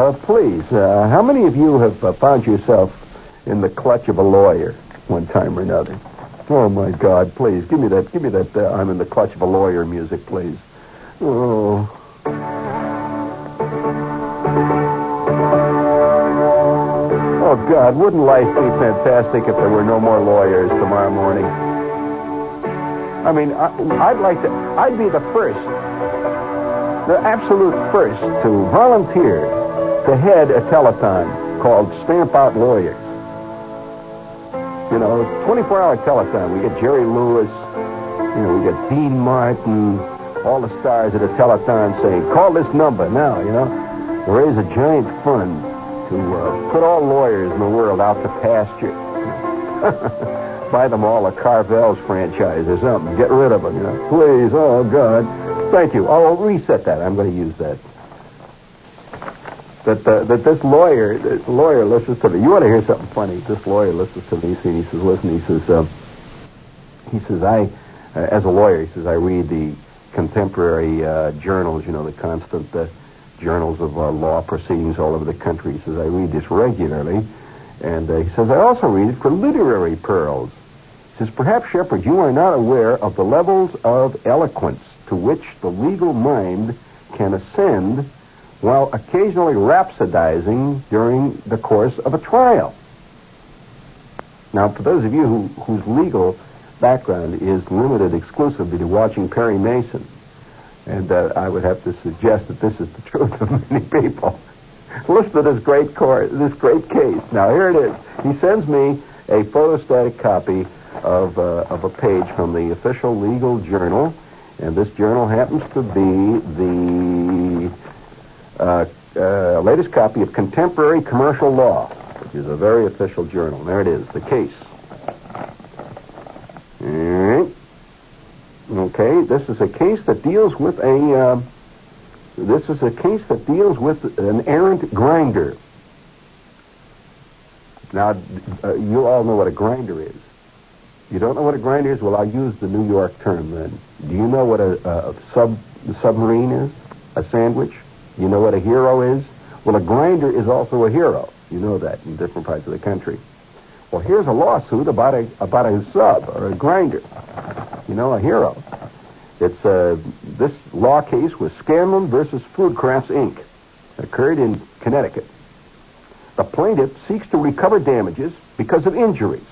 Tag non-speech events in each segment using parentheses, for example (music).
Uh, please, uh, how many of you have uh, found yourself in the clutch of a lawyer one time or another? Oh my God! Please give me that. Give me that. Uh, I'm in the clutch of a lawyer music, please. Oh. Oh God! Wouldn't life be fantastic if there were no more lawyers tomorrow morning? I mean, I, I'd like to. I'd be the first, the absolute first to volunteer to head a telethon called Stamp Out Lawyers. You know, 24-hour telethon. We get Jerry Lewis. You know, we get Dean Martin. All the stars of the telethon saying, "Call this number now." You know, raise a giant fund to uh, put all lawyers in the world out to pasture. (laughs) Buy them all a Carvel's franchise or something. Get rid of them. You know, please. Oh God. Thank you. I'll reset that. I'm going to use that that uh, that this lawyer this lawyer listens to me. You want to hear something funny? This lawyer listens to me. And he says, "Listen," he says, uh, "He says I, uh, as a lawyer, he says I read the contemporary uh, journals. You know, the constant uh, journals of uh, law proceedings all over the country. He says I read this regularly, and he says I also read it for literary pearls." He says, "Perhaps Shepherd, you are not aware of the levels of eloquence to which the legal mind can ascend." While occasionally rhapsodizing during the course of a trial. Now, for those of you who, whose legal background is limited exclusively to watching Perry Mason, and uh, I would have to suggest that this is the (laughs) truth of many people. Listen to this great court, this great case. Now here it is. He sends me a photostatic copy of uh, of a page from the official legal journal, and this journal happens to be the uh, uh, latest copy of Contemporary Commercial Law, which is a very official journal. There it is, the case. All right. Okay, this is a case that deals with a. Uh, this is a case that deals with an errant grinder. Now, uh, you all know what a grinder is. You don't know what a grinder is? Well, I'll use the New York term then. Do you know what a, a sub submarine is? A sandwich? You know what a hero is? Well, a grinder is also a hero. You know that in different parts of the country. Well, here's a lawsuit about a about a sub or a grinder. You know, a hero. It's uh, this law case was Scanlon versus Food Crafts Inc. occurred in Connecticut. The plaintiff seeks to recover damages because of injuries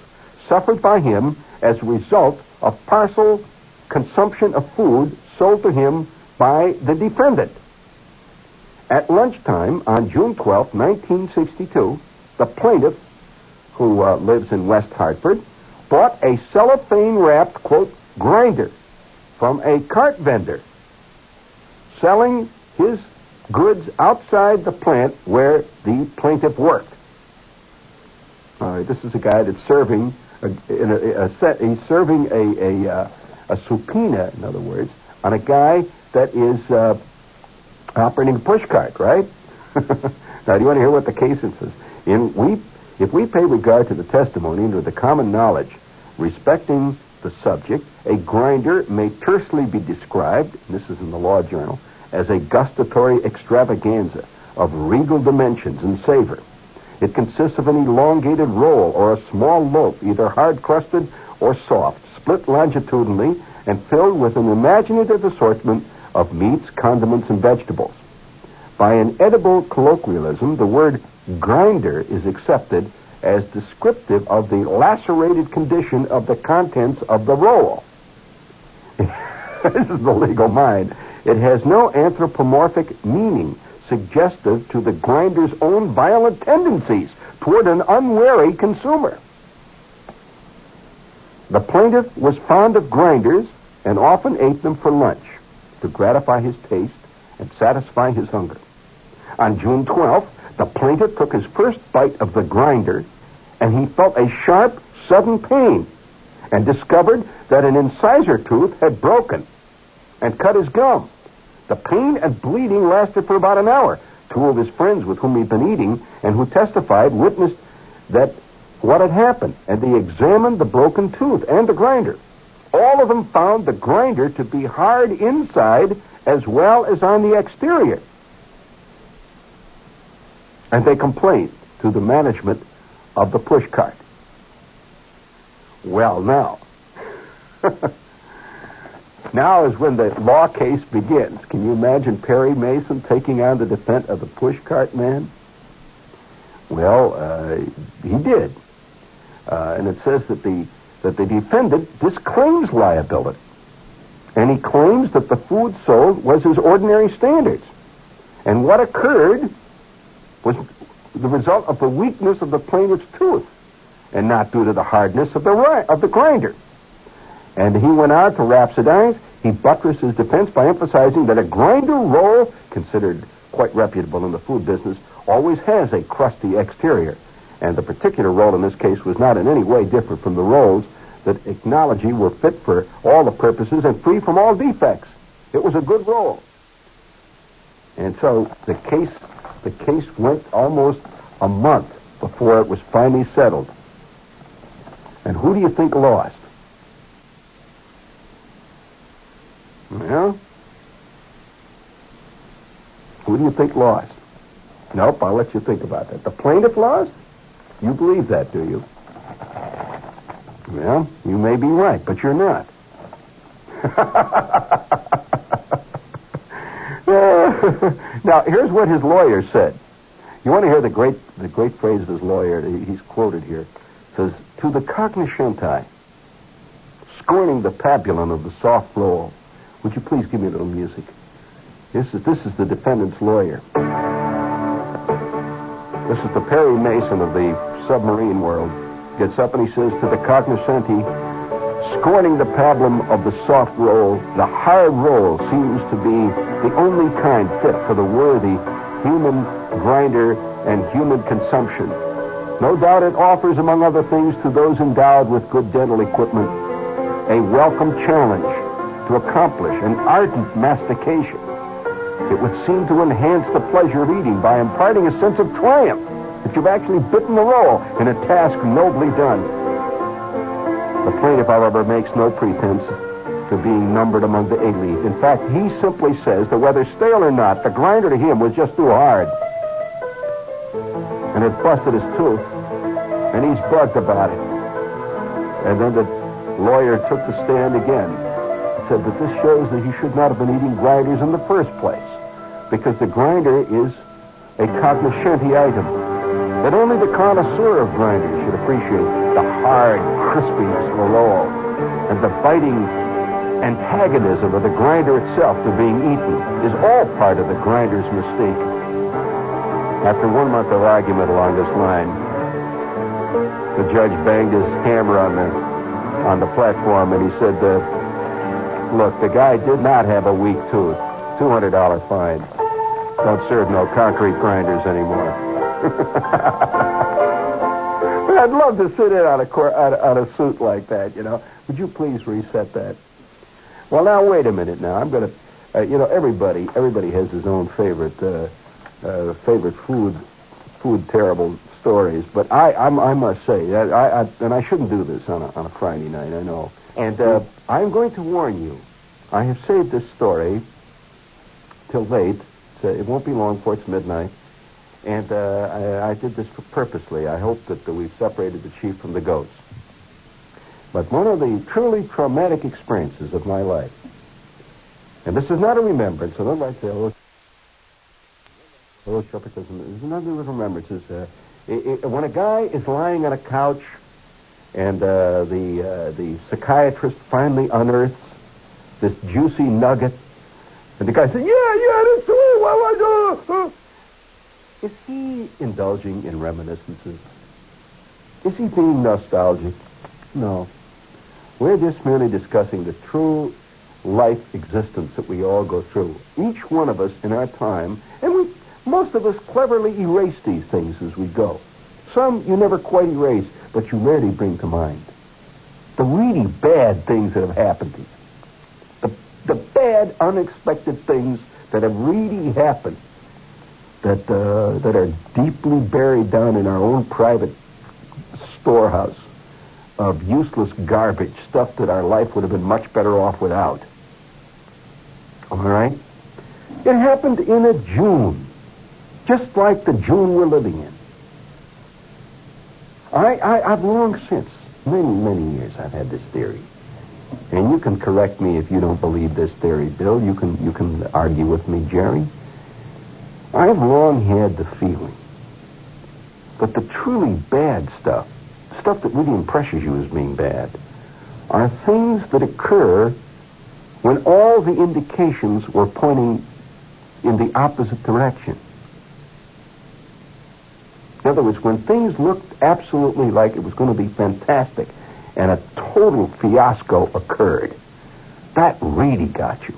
suffered by him as a result of parcel consumption of food sold to him by the defendant. At lunchtime on June 12, 1962, the plaintiff, who uh, lives in West Hartford, bought a cellophane wrapped, quote, grinder from a cart vendor selling his goods outside the plant where the plaintiff worked. Uh, this is a guy that's serving a, in a, a set, he's serving a, a, uh, a subpoena, in other words, on a guy that is uh, operating a push cart, right? (laughs) now, do you want to hear what the case says? In we, if we pay regard to the testimony and to the common knowledge respecting the subject, a grinder may tersely be described, this is in the Law Journal, as a gustatory extravaganza of regal dimensions and savor. It consists of an elongated roll or a small loaf, either hard crusted or soft, split longitudinally and filled with an imaginative assortment of meats, condiments, and vegetables. By an edible colloquialism, the word grinder is accepted as descriptive of the lacerated condition of the contents of the roll. (laughs) this is the legal mind. It has no anthropomorphic meaning suggestive to the grinder's own violent tendencies toward an unwary consumer. The plaintiff was fond of grinders and often ate them for lunch to gratify his taste and satisfy his hunger. On June 12th, the plaintiff took his first bite of the grinder and he felt a sharp, sudden pain and discovered that an incisor tooth had broken and cut his gum. The pain and bleeding lasted for about an hour. Two of his friends with whom he'd been eating and who testified witnessed that what had happened, and they examined the broken tooth and the grinder. All of them found the grinder to be hard inside as well as on the exterior. And they complained to the management of the push cart. Well, now, (laughs) now is when the law case begins. Can you imagine Perry Mason taking on the defense of the push cart man? Well, uh, he did. Uh, and it says that the that the defendant disclaims liability. And he claims that the food sold was his ordinary standards. And what occurred was the result of the weakness of the plaintiff's tooth and not due to the hardness of the, of the grinder. And he went on to rhapsodize. He buttressed his defense by emphasizing that a grinder roll, considered quite reputable in the food business, always has a crusty exterior. And the particular role in this case was not in any way different from the roles that acknowledged were fit for all the purposes and free from all defects. It was a good role. And so the case the case went almost a month before it was finally settled. And who do you think lost? Well, who do you think lost? Nope, I'll let you think about that. The plaintiff lost? You believe that, do you? Well, you may be right, but you're not. (laughs) now, here's what his lawyer said. You want to hear the great, the great phrase of his lawyer? He's quoted here. It says, "To the cognoscenti, scorning the pabulum of the soft roll, would you please give me a little music? This is this is the defendant's lawyer. This is the Perry Mason of the submarine world. Gets up and he says, "To the cognoscenti, scorning the pabulum of the soft roll, the hard roll seems to be the only kind fit for the worthy human grinder and human consumption. No doubt it offers, among other things, to those endowed with good dental equipment, a welcome challenge to accomplish an ardent mastication. It would seem to enhance the pleasure of eating by imparting a sense of triumph that you've actually bitten the roll in a task nobly done. The plaintiff, however, makes no pretense to being numbered among the elite. In fact, he simply says that whether stale or not, the grinder to him was just too hard. And it busted his tooth, and he's bugged about it. And then the lawyer took the stand again said that this shows that he should not have been eating grinders in the first place, because the grinder is a cognoscenti item. That only the connoisseur of grinders should appreciate the hard crispiness of the roll and the biting antagonism of the grinder itself to being eaten is all part of the grinder's mystique. After one month of argument along this line, the judge banged his hammer on the on the platform and he said, uh, "Look, the guy did not have a weak tooth. Two hundred dollar fine. Don't serve no concrete grinders anymore." (laughs) I'd love to sit in on a, on a, on a suit like that. You know, would you please reset that? Well, now wait a minute. Now I'm going to, uh, you know, everybody everybody has his own favorite uh, uh, favorite food food terrible stories. But I I'm, i must say, I, I, and I shouldn't do this on a, on a Friday night. I know, and uh, I'm going to warn you. I have saved this story till late. So it won't be long before it's midnight. And uh, I, I did this purposely. I hope that, that we've separated the chief from the goats. But one of the truly traumatic experiences of my life, and this is not a remembrance, so don't write say, oh, oh, there's nothing with remembrances. Uh, it, it, when a guy is lying on a couch and uh, the uh, the psychiatrist finally unearths this juicy nugget, and the guy says, "Yeah, yeah, that's true. What was uh, Is he indulging in reminiscences? Is he being nostalgic? No. We're just merely discussing the true life existence that we all go through. Each one of us in our time, and we, most of us cleverly erase these things as we go. Some you never quite erase, but you rarely bring to mind. The really bad things that have happened to you. The, the bad, unexpected things that have really happened that, uh, that are deeply buried down in our own private storehouse of useless garbage, stuff that our life would have been much better off without. All right? It happened in a June. just like the June we're living in. I, I, I've long since, many, many years, I've had this theory. And you can correct me if you don't believe this theory, Bill. You can, you can argue with me, Jerry. I've long had the feeling that the truly bad stuff, stuff that really impresses you as being bad, are things that occur when all the indications were pointing in the opposite direction. Other words, when things looked absolutely like it was going to be fantastic and a total fiasco occurred, that really got you.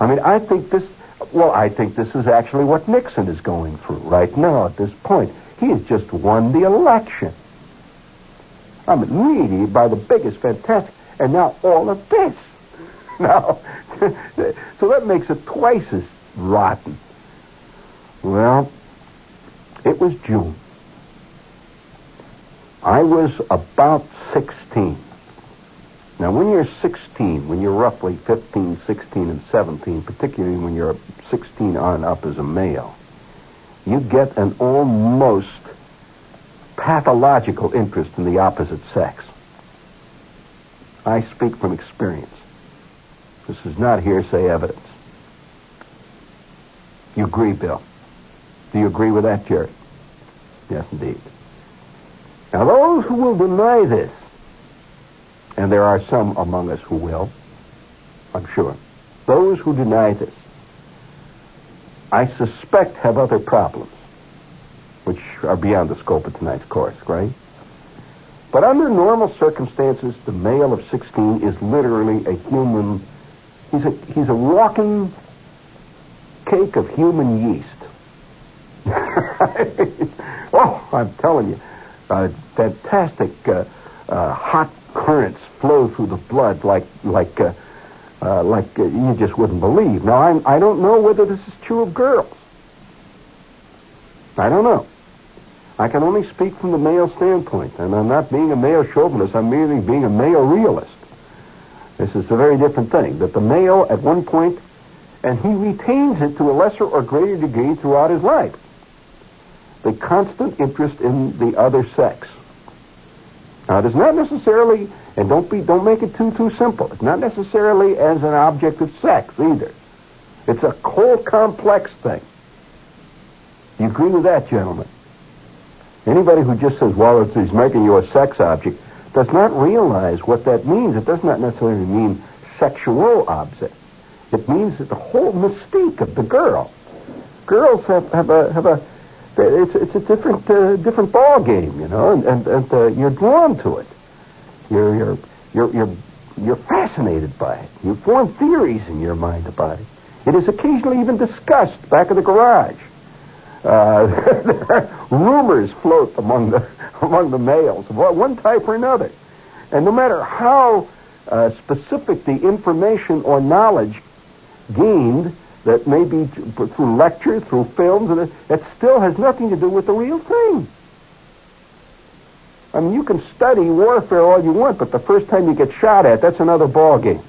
I mean, I think this, well, I think this is actually what Nixon is going through right now at this point. He has just won the election. I mean, really, by the biggest, fantastic, and now all of this. (laughs) Now, (laughs) so that makes it twice as rotten. Well, it was June. I was about 16. Now, when you're 16, when you're roughly 15, 16, and 17, particularly when you're 16 on up as a male, you get an almost pathological interest in the opposite sex. I speak from experience. This is not hearsay evidence. You agree, Bill? Do you agree with that, Jerry? Yes, indeed. Now, those who will deny this, and there are some among us who will, I'm sure, those who deny this, I suspect have other problems, which are beyond the scope of tonight's course, right? But under normal circumstances, the male of 16 is literally a human He's a, he's a walking cake of human yeast. (laughs) oh, I'm telling you, uh, fantastic uh, uh, hot currents flow through the blood like like uh, uh, like uh, you just wouldn't believe. Now, I'm, I don't know whether this is true of girls. I don't know. I can only speak from the male standpoint, and I'm not being a male chauvinist. I'm merely being a male realist. This is a very different thing. That the male, at one point, and he retains it to a lesser or greater degree throughout his life, the constant interest in the other sex. Now, it is not necessarily, and don't be, don't make it too too simple. It's not necessarily as an object of sex either. It's a whole complex thing. Do you agree with that, gentlemen? Anybody who just says, "Well, it's, he's making you a sex object," does not realize what that means. It does not necessarily mean sexual object. It means that the whole mystique of the girl. Girls have, have a have a it's it's a different uh, different ball game, you know, and and, and uh, you're drawn to it. You're you're you're you're you're fascinated by it. You form theories in your mind about it. It is occasionally even discussed back in the garage. Uh, (laughs) rumors float among the (laughs) among the males of one type or another, and no matter how uh, specific the information or knowledge gained, that may be through lectures, through films, and it, still has nothing to do with the real thing. I mean, you can study warfare all you want, but the first time you get shot at, that's another ball game.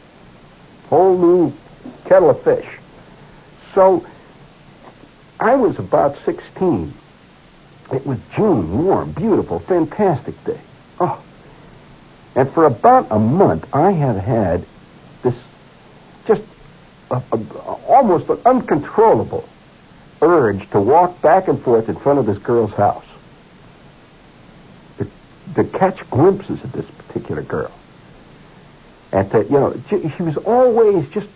Whole new kettle of fish. So I was about 16. It was June, warm, beautiful, fantastic day. Oh. And for about a month, I have had this a, a, almost an uncontrollable urge to walk back and forth in front of this girl's house. To, to catch glimpses of this particular girl. And to, you know, she was always just,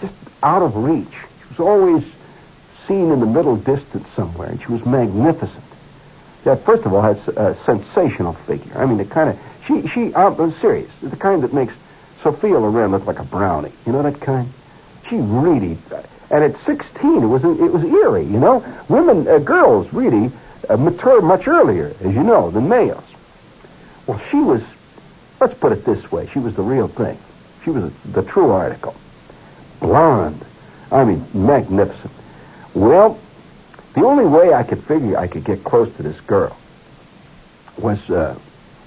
just out of reach. She was always seen in the middle distance somewhere, and she was magnificent. She first of all, had a sensational figure. I mean, the kind of she she uh, I'm serious, the kind that makes Sophia Loren look like a brownie. You know that kind. She really, and at 16, it was it was eerie. You know, women, uh, girls really uh, mature much earlier, as you know, than males. Well, she was. Let's put it this way: she was the real thing. She was the true article. Blonde. I mean, magnificent. Well, the only way I could figure I could get close to this girl was uh,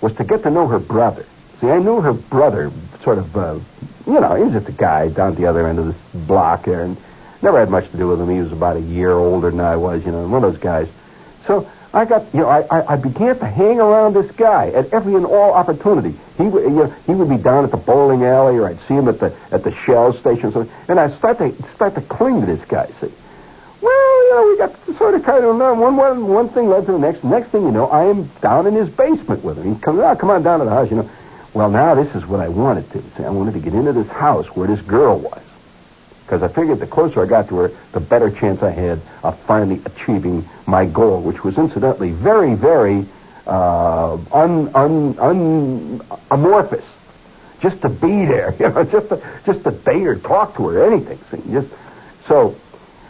was to get to know her brother. See, I knew her brother, sort of, uh, you know, he was just a guy down at the other end of this block there, and never had much to do with him. He was about a year older than I was, you know, one of those guys. So I got, you know, I, I, I began to hang around this guy at every and all opportunity. He would, you know, he would be down at the bowling alley, or I'd see him at the at the Shell station, something, and I start to start to cling to this guy. See, well, you know, we got sort of kind of one one one thing led to the next. Next thing you know, I am down in his basement with him. He comes, oh, come on down to the house, you know. Well, now this is what I wanted to. See, I wanted to get into this house where this girl was. Because I figured the closer I got to her, the better chance I had of finally achieving my goal, which was incidentally very, very uh, un, un, un, amorphous. Just to be there, (laughs) you know, just to, just to date or talk to her, anything. See, just so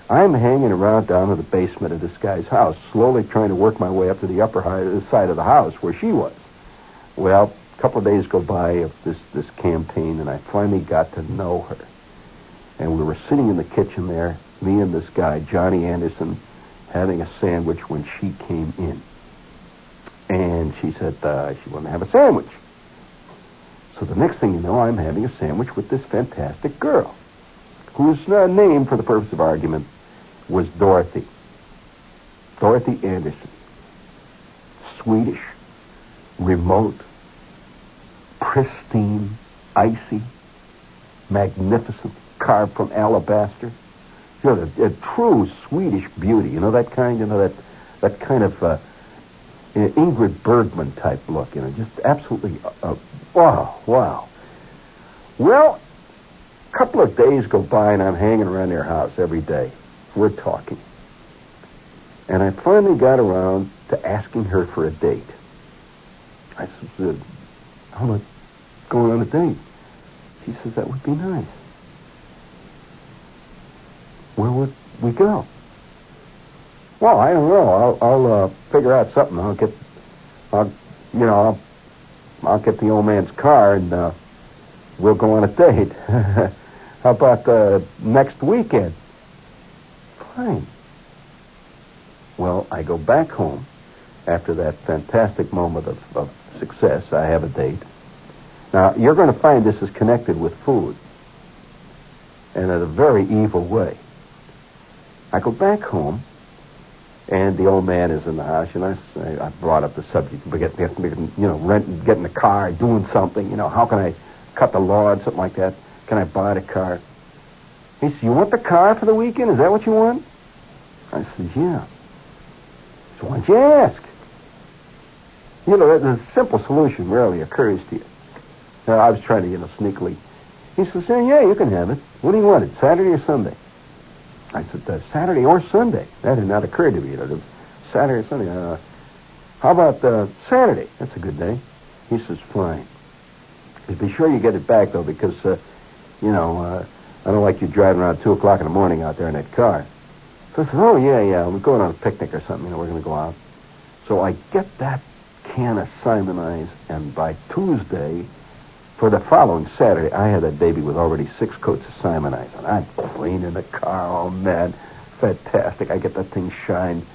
I'm hanging around down in the basement of this guy's house, slowly trying to work my way up to the upper side of the house where she was. Well, a couple of days go by of this this campaign, and I finally got to know her and we were sitting in the kitchen there, me and this guy, Johnny Anderson, having a sandwich when she came in. And she said uh, she wanted to have a sandwich. So the next thing you know, I'm having a sandwich with this fantastic girl, whose uh, name, for the purpose of argument, was Dorothy. Dorothy Anderson. Swedish, remote, pristine, icy, magnificent carved from alabaster. You know, a, a true Swedish beauty. You know that kind. You know that that kind of uh, Ingrid Bergman type look. You know, just absolutely. Uh, uh, wow, wow. Well, a couple of days go by, and I'm hanging around their house every day. We're talking, and I finally got around to asking her for a date. I said, "How about going on a date?" She says, "That would be nice." where would we go? Well, I don't know. I'll, I'll uh, figure out something. I'll get, I'll, you know, I'll, I'll get the old man's car and uh, we'll go on a date. (laughs) How about uh, next weekend? Fine. Well, I go back home after that fantastic moment of, of success. I have a date. Now, you're going to find this is connected with food, and in a very evil way. I go back home, and the old man is in the house, and I, I brought up the subject, get, get, you know, rent, getting a car, doing something, you know, how can I cut the lawn, something like that? Can I buy the car? He says, you want the car for the weekend? Is that what you want? I said, yeah. So why don't you ask? You know, the simple solution rarely occurs to you. I was trying to, you know, sneakily. He says, yeah, you can have it. What do you want it, Saturday or Sunday? I said, uh, Saturday or Sunday. That had not occurred to me. You know, Saturday or Sunday. Uh, how about uh, Saturday? That's a good day. He says, fine. Just be sure you get it back, though, because, uh, you know, uh, I don't like you driving around 2 o'clock in the morning out there in that car. So I said, oh, yeah, yeah, we're going on a picnic or something. You know, we're going to go out. So I get that can of Simonized, and by Tuesday, for the following Saturday, I had that baby with already six coats of Simonizer. And I'm cleaning the car. Oh, man. Fantastic. I get that thing shined.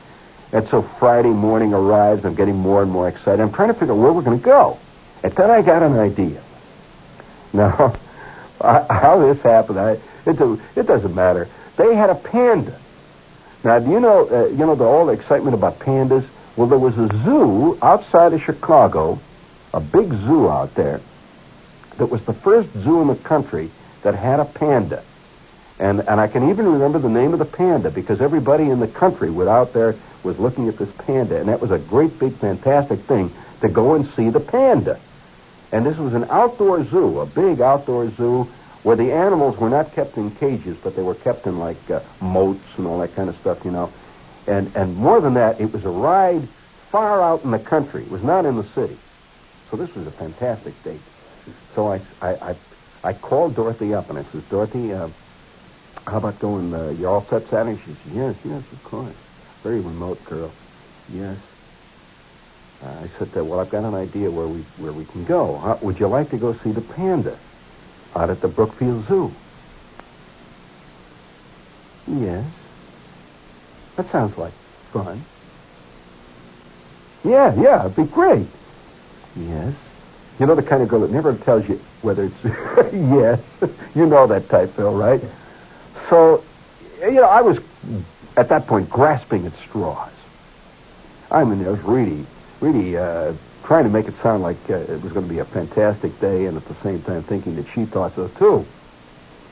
And so Friday morning arrives. I'm getting more and more excited. I'm trying to figure out where we're going to go. And then I got an idea. Now, (laughs) how this happened, I, it, it doesn't matter. They had a panda. Now, do you know, uh, you know the all the excitement about pandas? Well, there was a zoo outside of Chicago, a big zoo out there, that was the first zoo in the country that had a panda. And, and I can even remember the name of the panda because everybody in the country without there was looking at this panda. And that was a great, big, fantastic thing to go and see the panda. And this was an outdoor zoo, a big outdoor zoo where the animals were not kept in cages, but they were kept in like uh, moats and all that kind of stuff, you know. And, and more than that, it was a ride far out in the country. It was not in the city. So this was a fantastic date. So I, I, I, I called Dorothy up and I says, Dorothy, uh, how about going, uh, you all set Saturday? She said, yes, yes, of course. Very remote girl. Yes. Uh, I said, uh, well, I've got an idea where we where we can go. Would you like to go see the panda out at the Brookfield Zoo? Yes. That sounds like fun. Yeah, yeah, it'd be great. Yes. You know the kind of girl that never tells you whether it's (laughs) yes. you know that type, Phil, right? So you know, I was at that point grasping at straws. I mean, I was really, really uh, trying to make it sound like uh, it was going to be a fantastic day, and at the same time thinking that she thought so too.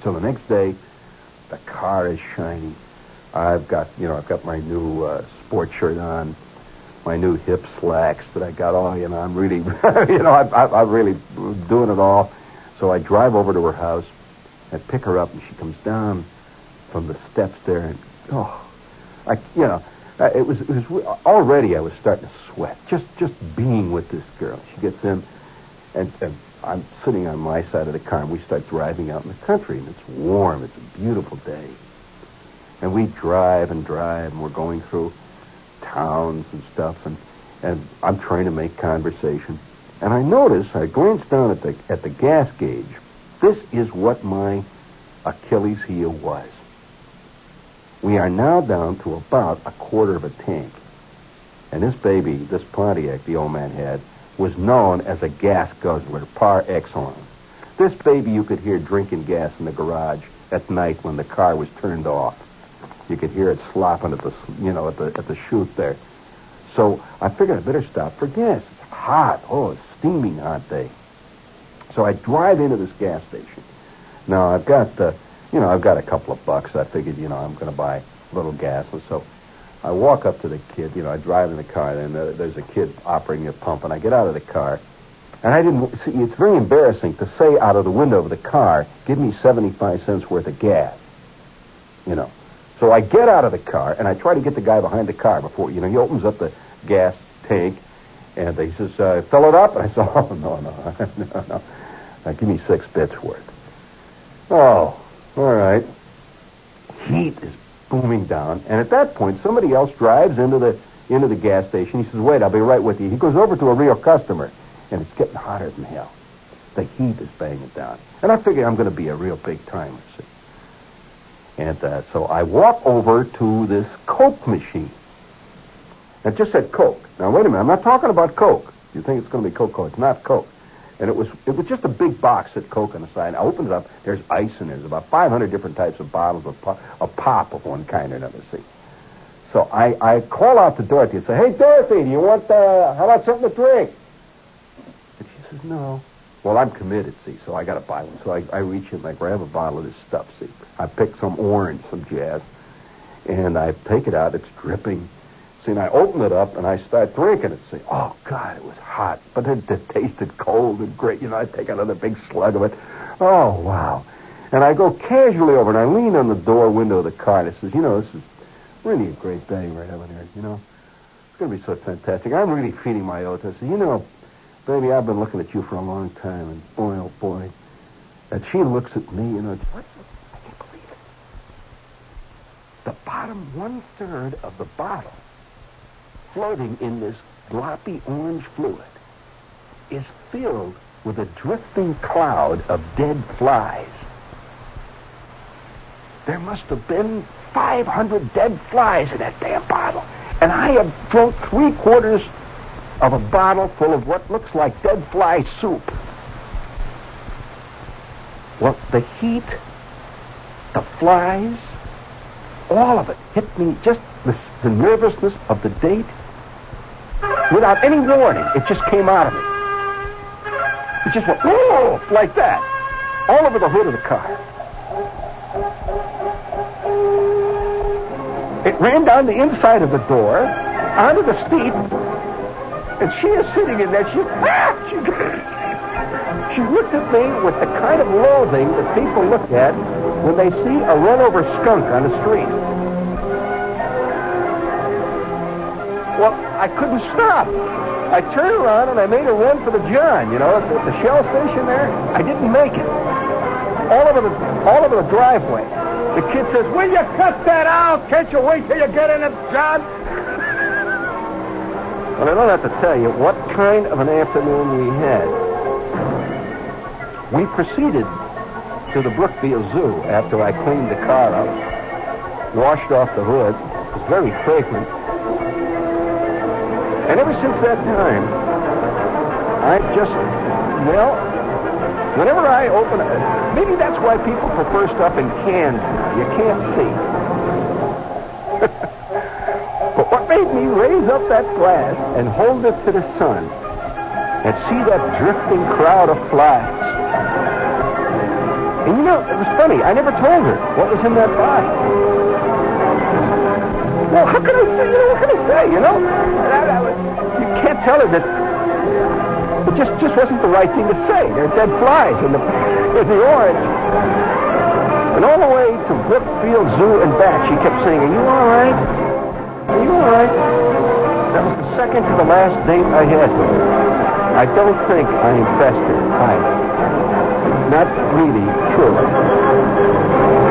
So the next day, the car is shiny. I've got, you know, I've got my new uh, sport shirt on, my new hip slacks that I got all, you know, I'm really, (laughs) you know, I, I, I'm really doing it all. So I drive over to her house and pick her up, and she comes down from the steps there, and oh, I, you know, it was, it was already I was starting to sweat just just being with this girl. She gets in, and, and I'm sitting on my side of the car, and we start driving out in the country, and it's warm. It's a beautiful day, and we drive and drive, and we're going through towns and stuff, and and I'm trying to make conversation, and I notice I glance down at the at the gas gauge. This is what my Achilles heel was. We are now down to about a quarter of a tank. And this baby, this Pontiac the old man had, was known as a gas guzzler par excellence. This baby you could hear drinking gas in the garage at night when the car was turned off. You could hear it slopping at the, you know, at the at the chute there. So I figured I better stop for gas. It's hot. Oh, it's steaming hot day. So I drive into this gas station. Now I've got the you know, I've got a couple of bucks. I figured, you know, I'm going to buy a little gas. And so I walk up to the kid. You know, I drive in the car, and there's a kid operating a pump, and I get out of the car. And I didn't see, it's very embarrassing to say out of the window of the car, give me 75 cents worth of gas. You know. So I get out of the car, and I try to get the guy behind the car before, you know, he opens up the gas tank, and he says, uh, fill it up? And (laughs) I said, oh, no, no, (laughs) no, no. Uh, give me six bits worth. Oh, all right. Heat is booming down, and at that point, somebody else drives into the into the gas station. He says, "Wait, I'll be right with you." He goes over to a real customer, and it's getting hotter than hell. The heat is banging down, and I figure I'm going to be a real big timer. See? And uh, so I walk over to this Coke machine. It just said Coke. Now wait a minute, I'm not talking about Coke. You think it's going to be Coke? It's not Coke and it was it was just a big box that Coke on the side. I opened it up. There's ice in there. There's about 500 different types of bottles of pop, of pop of one kind or another. See. So I, I call out to Dorothy and say, "Hey, Dorothy, do you want uh, how about something to drink?" And she says, "No." Well, I'm committed, see, so I got to buy one. So I, I reach in I grab a bottle of this stuff, see. I pick some orange, some jazz, and I take it out. It's dripping See, and I open it up and I start drinking it. See, oh God, it was hot, but it, it tasted cold and great. You know, I take another big slug of it. Oh wow! And I go casually over and I lean on the door window of the car and I says, you know, this is really a great day right over here. You know, it's going to be so fantastic. I'm really feeding my oats. I said, you know, baby, I've been looking at you for a long time, and boy, oh boy. that she looks at me, you know, what? I can't believe it. The bottom one third of the bottle floating in this gloppy orange fluid is filled with a drifting cloud of dead flies. There must have been 500 dead flies in that damn bottle. And I have drunk three quarters of a bottle full of what looks like dead fly soup. Well, the heat, the flies, all of it hit me, just the, the nervousness of the date without any warning. It just came out of me. It just went, whoa, like that, all over the hood of the car. It ran down the inside of the door, onto the seat, and she is sitting in there. She, ah, she, she looked at me with the kind of loathing that people look at when they see a run-over skunk on the street. Well, I couldn't stop. I turned around and I made a run for the John, you know, at the, Shell station there. I didn't make it. All over the all over the driveway. The kid says, Will you cut that out? Can't you wait till you get in it, John? Well, I don't have to tell you what kind of an afternoon we had. We proceeded to the Brookfield Zoo after I cleaned the car up, washed off the hood. It was very fragrant. And ever since that time, I've just, well, whenever I open maybe that's why people prefer stuff in cans now. You can't see. Raise up that glass and hold it to the sun and see that drifting crowd of flies. And you know, it was funny. I never told her what was in that box. Well, how can I say? You know, what can I say? You know, you can't tell her that it just just wasn't the right thing to say. There are dead flies in the in the orange. And all the way to Brookfield Zoo and back, she kept saying, "Are you all right? Are you all right?" That was the second to the last date I had with her. I don't think I impressed her either. Not really, truly.